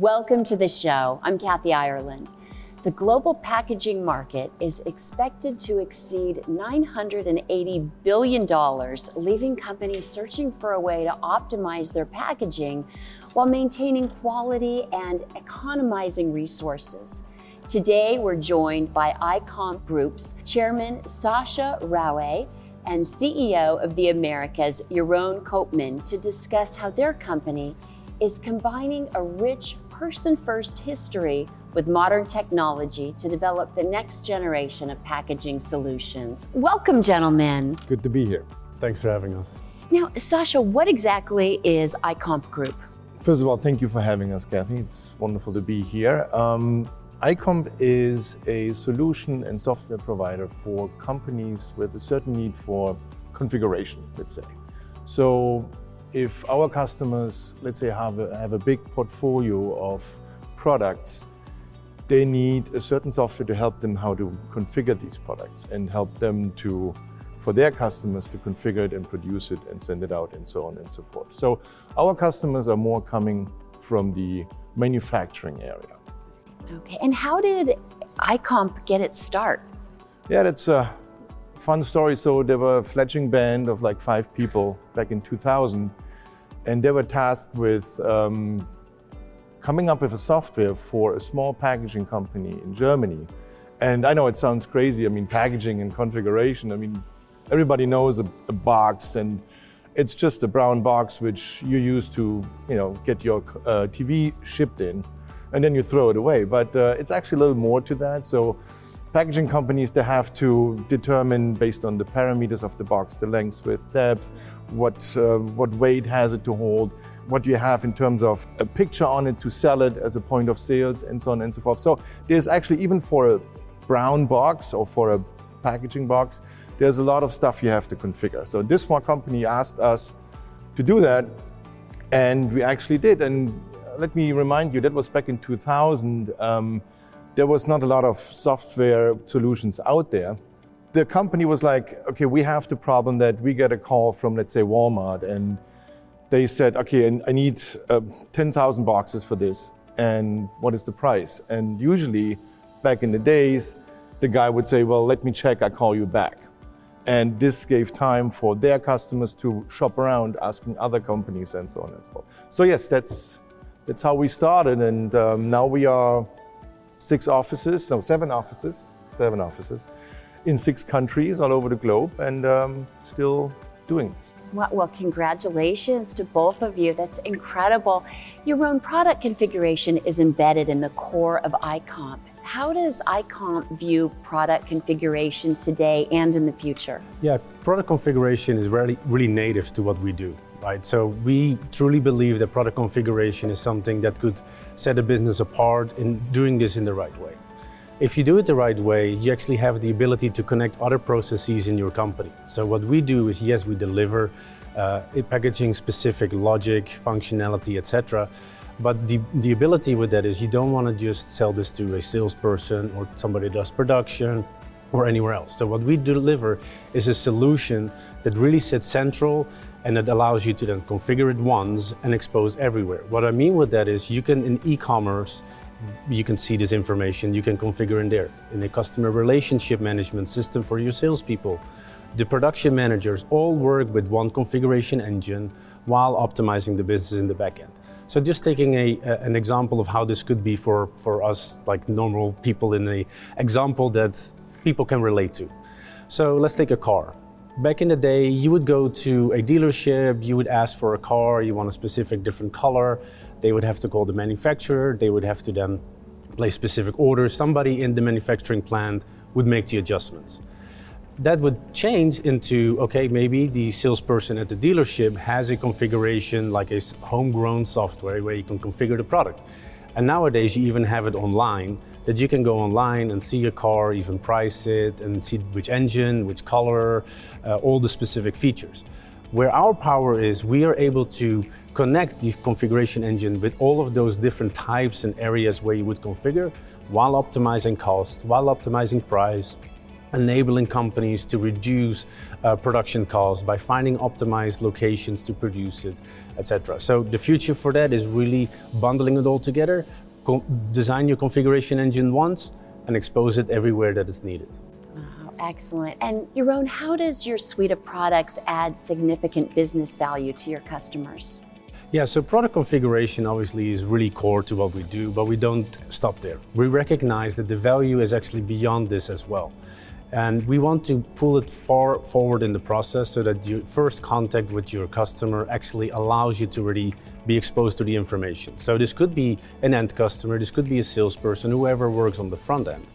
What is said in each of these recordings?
Welcome to the show. I'm Kathy Ireland. The global packaging market is expected to exceed $980 billion, leaving companies searching for a way to optimize their packaging while maintaining quality and economizing resources. Today, we're joined by AIComp Group's chairman, Sasha Raue, and CEO of the Americas, Jeroen Koopman, to discuss how their company is combining a rich person first history with modern technology to develop the next generation of packaging solutions. Welcome, gentlemen. Good to be here. Thanks for having us. Now, Sasha, what exactly is AIComp Group? First of all, thank you for having us, Kathy. It's wonderful to be here. Um, AIComp is a solution and software provider for companies with a certain need for configuration, let's say. So, if our customers, let's say, have a, have a big portfolio of products, they need a certain software to help them how to configure these products and help them to for their customers to configure it and produce it and send it out and so on and so forth. So our customers are more coming from the manufacturing area. Okay, and how did AIComp get its start? Yeah, that's a fun story. So there were a fledgling band of like five people back in 2000, and they were tasked with um, coming up with a software for a small packaging company in Germany. And I know it sounds crazy. I mean, packaging and configuration. I mean, everybody knows a, a box, and it's just a brown box which you use to, you know, get your uh, TV shipped in and then you throw it away. But uh, it's actually a little more to that. So packaging companies, they have to determine based on the parameters of the box, the length, width, depth, what, uh, what weight has it to hold, what you have in terms of a picture on it to sell it as a point of sales, and so on and so forth. So there's actually, even for a brown box or for a packaging box, there's a lot of stuff you have to configure. So this one company asked us to do that, and we actually did. And let me remind you, that was back in 2000. Um, there was not a lot of software solutions out there. The company was like, okay, we have the problem that we get a call from, let's say, Walmart, and they said, okay, I need uh, 10,000 boxes for this, and what is the price? And usually, back in the days, the guy would say, well, let me check, I call you back. And this gave time for their customers to shop around, asking other companies, and so on and so forth. So, yes, that's that's how we started, and um, now we are six offices, no, seven offices, seven offices in six countries all over the globe, and um, still doing this. Well, well, congratulations to both of you. That's incredible. Your own product configuration is embedded in the core of AIComp. How does AIComp view product configuration today and in the future? Yeah, product configuration is really, really native to what we do right? So we truly believe that product configuration is something that could set a business apart in doing this in the right way. If you do it the right way, you actually have the ability to connect other processes in your company. So what we do is, yes, we deliver uh, packaging specific logic, functionality, etc. But the, the ability with that is you don't want to just sell this to a salesperson or somebody that does production or anywhere else. So what we deliver is a solution that really sits central and it allows you to then configure it once and expose everywhere. What I mean with that is you can in e-commerce you can see this information, you can configure in there. In a customer relationship management system for your salespeople, the production managers all work with one configuration engine while optimizing the business in the back end. So just taking a, a, an example of how this could be for, for us, like normal people in the example that people can relate to. So let's take a car. Back in the day, you would go to a dealership, you would ask for a car, you want a specific different color. They would have to call the manufacturer, they would have to then place specific orders. Somebody in the manufacturing plant would make the adjustments. That would change into okay, maybe the salesperson at the dealership has a configuration like a homegrown software where you can configure the product. And nowadays, you even have it online that you can go online and see a car, even price it, and see which engine, which color, uh, all the specific features. Where our power is, we are able to connect the configuration engine with all of those different types and areas where you would configure while optimizing cost, while optimizing price, enabling companies to reduce uh, production costs by finding optimized locations to produce it, etc. So the future for that is really bundling it all together, co- design your configuration engine once, and expose it everywhere that is needed. Excellent. And Jeroen, how does your suite of products add significant business value to your customers? Yeah, so product configuration obviously is really core to what we do, but we don't stop there. We recognize that the value is actually beyond this as well. And we want to pull it far forward in the process so that your first contact with your customer actually allows you to really be exposed to the information. So this could be an end customer, this could be a salesperson, whoever works on the front end.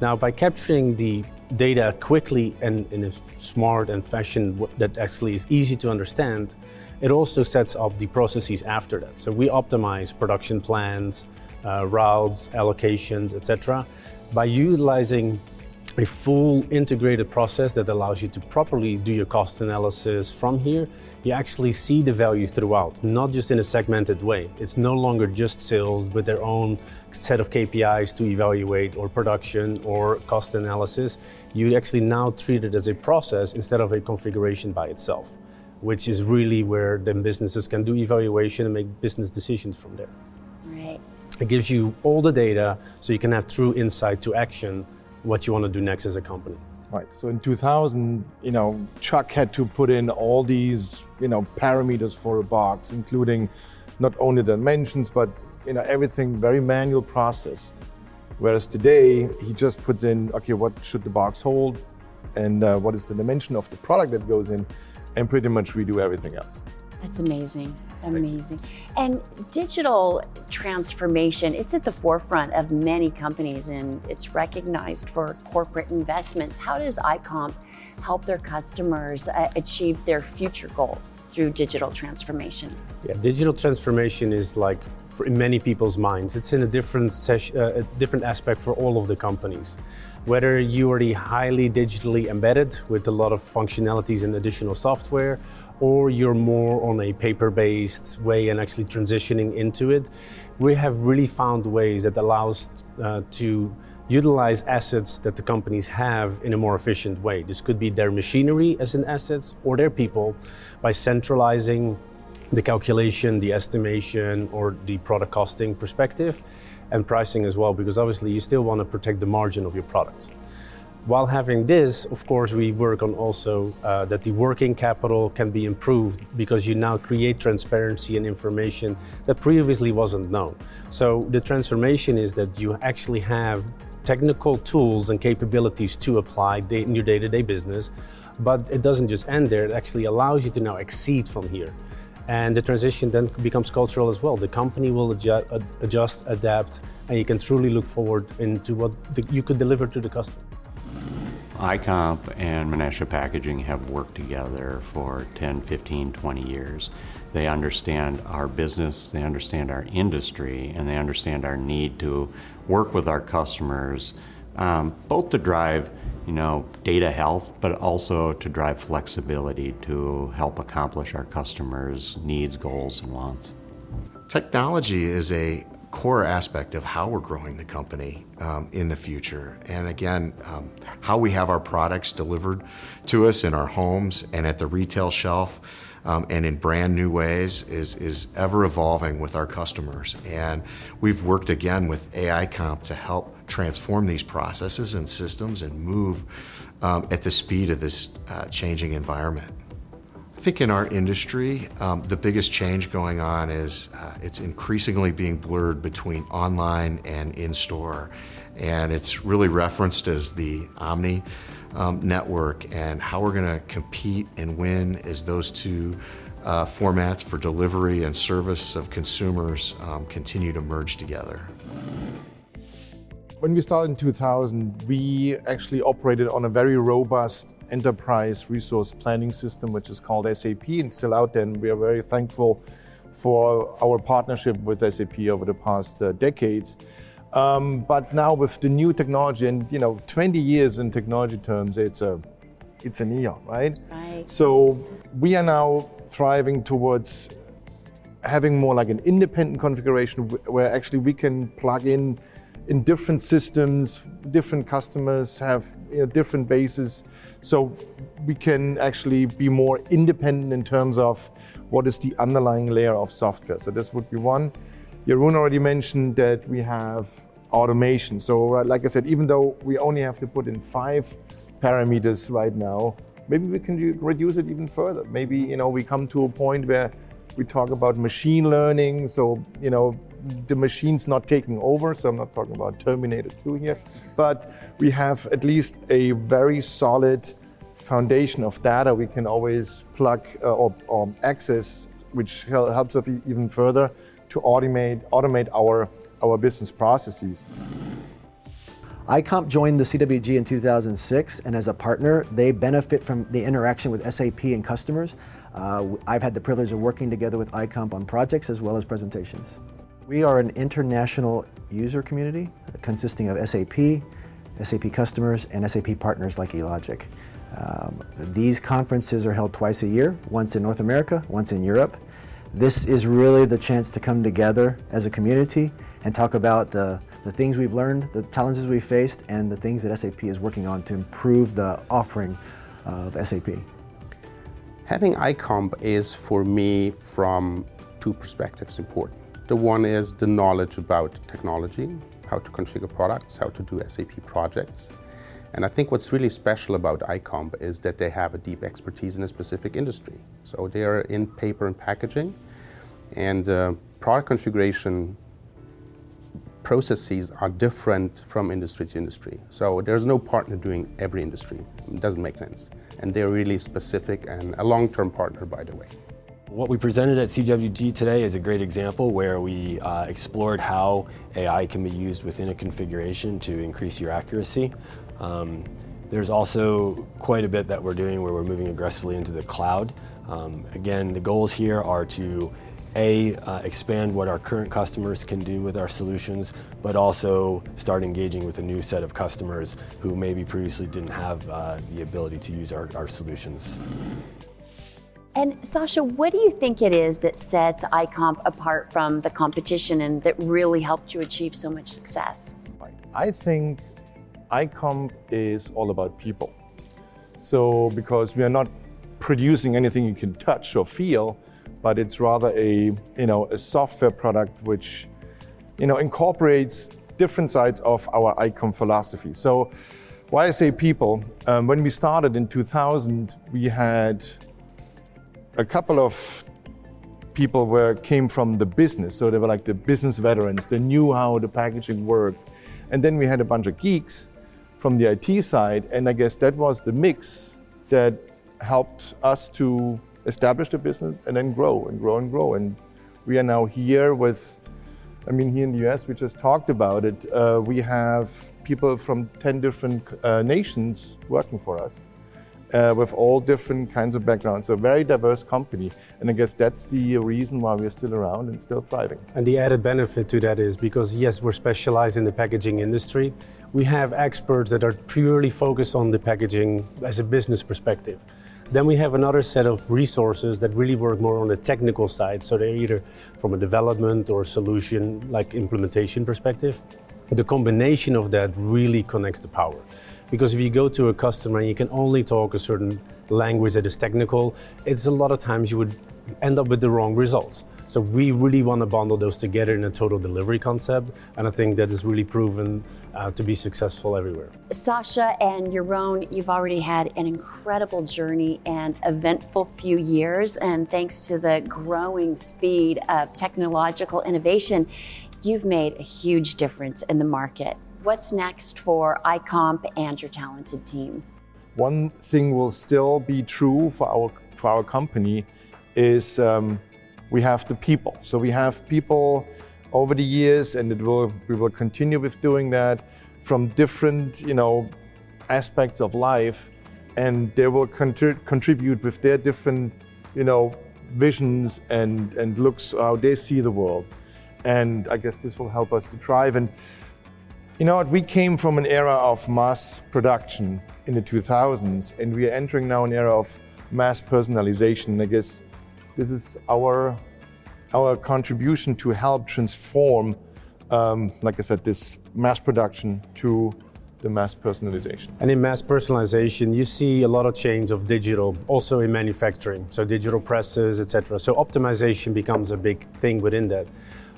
Now, by capturing the data quickly and in a smart and fashion that actually is easy to understand, it also sets up the processes after that. So we optimize production plans, uh, routes, allocations, etc. by utilizing a full integrated process that allows you to properly do your cost analysis from here. You actually see the value throughout, not just in a segmented way. It's no longer just sales with their own set of KPIs to evaluate, or production, or cost analysis. You actually now treat it as a process instead of a configuration by itself which is really where then businesses can do evaluation and make business decisions from there. Right. It gives you all the data so you can have true insight to action what you want to do next as a company. Right. So in 2000, you know, Chuck had to put in all these, you know, parameters for a box, including not only the dimensions, but you know, everything very manual process. Whereas today, he just puts in, okay, what should the box hold, and uh, what is the dimension of the product that goes in, and pretty much redo everything else. That's amazing. Amazing. And digital transformation, it's at the forefront of many companies and it's recognized for corporate investments. How does AIComp help their customers uh, achieve their future goals through digital transformation? Yeah, digital transformation is like in many people's minds. It's in a different ses- uh, a different aspect for all of the companies. Whether you are the highly digitally embedded with a lot of functionalities and additional software, or you're more on a paper-based way and actually transitioning into it, we have really found ways that allows uh, to utilize assets that the companies have in a more efficient way. This could be their machinery as an assets or their people by centralizing the calculation, the estimation, or the product costing perspective, and pricing as well, because obviously you still want to protect the margin of your products. While having this, of course, we work on also uh, that the working capital can be improved because you now create transparency and information that previously wasn't known. So the transformation is that you actually have technical tools and capabilities to apply in your day-to-day business, but it doesn't just end there. It actually allows you to now exceed from here and the transition then becomes cultural as well. The company will adjust, adjust adapt, and you can truly look forward into what you could deliver to the customer. AIComp and Menasha Packaging have worked together for 10, 15, 20 years. They understand our business, they understand our industry, and they understand our need to work with our customers, um, both to drive you know, data health, but also to drive flexibility to help accomplish our customers' needs, goals, and wants. Technology is a core aspect of how we're growing the company um, in the future. And again, um, how we have our products delivered to us in our homes and at the retail shelf. Um, and in brand new ways is, is ever evolving with our customers. And we've worked again with AIComp to help transform these processes and systems and move um, at the speed of this uh, changing environment. I think in our industry, um, the biggest change going on is uh, it's increasingly being blurred between online and in store. And it's really referenced as the Omni um, network and how we're going to compete and win as those two uh, formats for delivery and service of consumers um, continue to merge together. When we started in 2000, we actually operated on a very robust enterprise resource planning system, which is called SAP and still out there. And we are very thankful for our partnership with SAP over the past uh, decades. Um, but now with the new technology, and you know, 20 years in technology terms, it's a it's an eon, right? Right. So we are now thriving towards having more like an independent configuration where actually we can plug in in different systems, different customers have you know, different bases. So we can actually be more independent in terms of what is the underlying layer of software. So this would be one. Jeroen already mentioned that we have automation. So uh, like I said, even though we only have to put in five parameters right now, maybe we can reduce it even further. Maybe you know we come to a point where we talk about machine learning. So you know the machine's not taking over. So I'm not talking about Terminator 2 here, but we have at least a very solid foundation of data we can always plug uh, or, or, access, which helps us even further to automate automate our our business processes. AIComp joined the CWG in 2006, and as a partner, they benefit from the interaction with SAP and customers. Uh, I've had the privilege of working together with AIComp on projects as well as presentations. We are an international user community consisting of SAP, SAP customers, and SAP partners like eLogic. Um, these conferences are held twice a year, once in North America, once in Europe. This is really the chance to come together as a community and talk about the, the things we've learned, the challenges we've faced, and the things that SAP is working on to improve the offering of SAP. Having AIComp is for me from two perspectives important. The one is the knowledge about technology, how to configure products, how to do SAP projects. And I think what's really special about AIComp is that they have a deep expertise in a specific industry. So they are in paper and packaging, and uh, product configuration processes are different from industry to industry. So there's no partner doing every industry. It doesn't make sense. And they're really specific and a long-term partner, by the way. What we presented at CWG today is a great example where we uh, explored how AI can be used within a configuration to increase your accuracy. Um, there's also quite a bit that we're doing where we're moving aggressively into the cloud. Um, again, the goals here are to a, uh, expand what our current customers can do with our solutions, but also start engaging with a new set of customers who maybe previously didn't have uh, the ability to use our, our solutions. And Sasha, what do you think it is that sets AIComp apart from the competition and that really helped you achieve so much success? I think AIComp is all about people. So, because we are not producing anything you can touch or feel, but it's rather a you know a software product which you know incorporates different sides of our AIComp philosophy. So, why I say people? Um, when we started in 2000, we had a couple of people where came from the business, so they were like the business veterans. They knew how the packaging worked, and then we had a bunch of geeks from the IT side, and I guess that was the mix that helped us to establish the business and then grow and grow and grow. And we are now here with, I mean, here in the US, we just talked about it. Uh, we have people from 10 different uh, nations working for us. Uh, with all different kinds of backgrounds. So a very diverse company. And I guess that's the reason why we're still around and still thriving. And the added benefit to that is because, yes, we're specialized in the packaging industry, we have experts that are purely focused on the packaging as a business perspective. Then we have another set of resources that really work more on the technical side. So they're either from a development or solution like implementation perspective. The combination of that really connects the power. Because if you go to a customer and you can only talk a certain language that is technical, it's a lot of times you would end up with the wrong results. So we really want to bundle those together in a total delivery concept, and I think that is really proven uh, to be successful everywhere. Sasha and Jeroen, you've already had an incredible journey and eventful few years, and thanks to the growing speed of technological innovation, you've made a huge difference in the market. What's next for AIComp and your talented team? One thing will still be true for our for our company is um, we have the people. So we have people over the years, and it will we will continue with doing that from different you know aspects of life, and they will contri- contribute with their different you know visions and and looks how they see the world, and I guess this will help us to thrive. And you know what? We came from an era of mass production in the 2000s, and we are entering now an era of mass personalization. I guess this is our, our contribution to help transform um, like I said, this mass production to the mass personalization. And in mass personalization, you see a lot of change of digital, also in manufacturing, so digital presses, etc. So optimization becomes a big thing within that.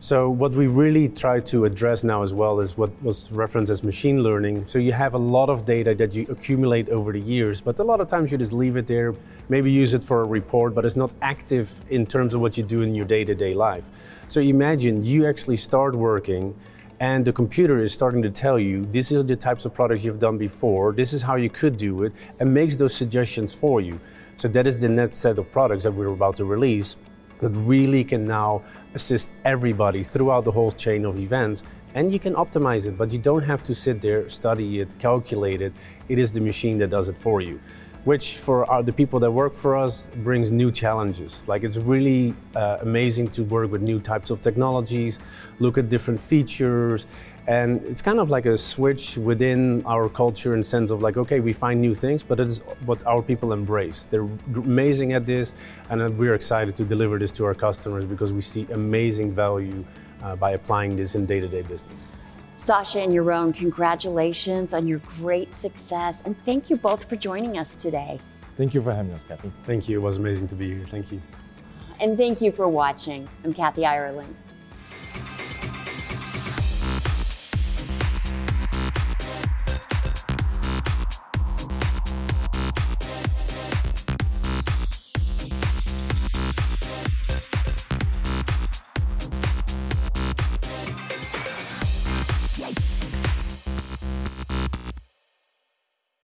So what we really try to address now as well is what was referenced as machine learning. So you have a lot of data that you accumulate over the years, but a lot of times you just leave it there, maybe use it for a report, but it's not active in terms of what you do in your day-to-day life. So imagine you actually start working and the computer is starting to tell you this is the types of products you've done before, this is how you could do it, and makes those suggestions for you. So that is the next set of products that we're about to release that really can now assist everybody throughout the whole chain of events. And you can optimize it, but you don't have to sit there, study it, calculate it. It is the machine that does it for you which for our, the people that work for us brings new challenges. Like it's really uh, amazing to work with new types of technologies, look at different features, and it's kind of like a switch within our culture in sense of like, okay, we find new things, but it is what our people embrace. They're amazing at this, and we're excited to deliver this to our customers because we see amazing value uh, by applying this in day-to-day business. sasha and Jeroen, congratulations on your great success, and thank you both for joining us today. Thank you for having us, Kathy. Thank you. It was amazing to be here. Thank you. And thank you for watching. I'm Kathy Ireland.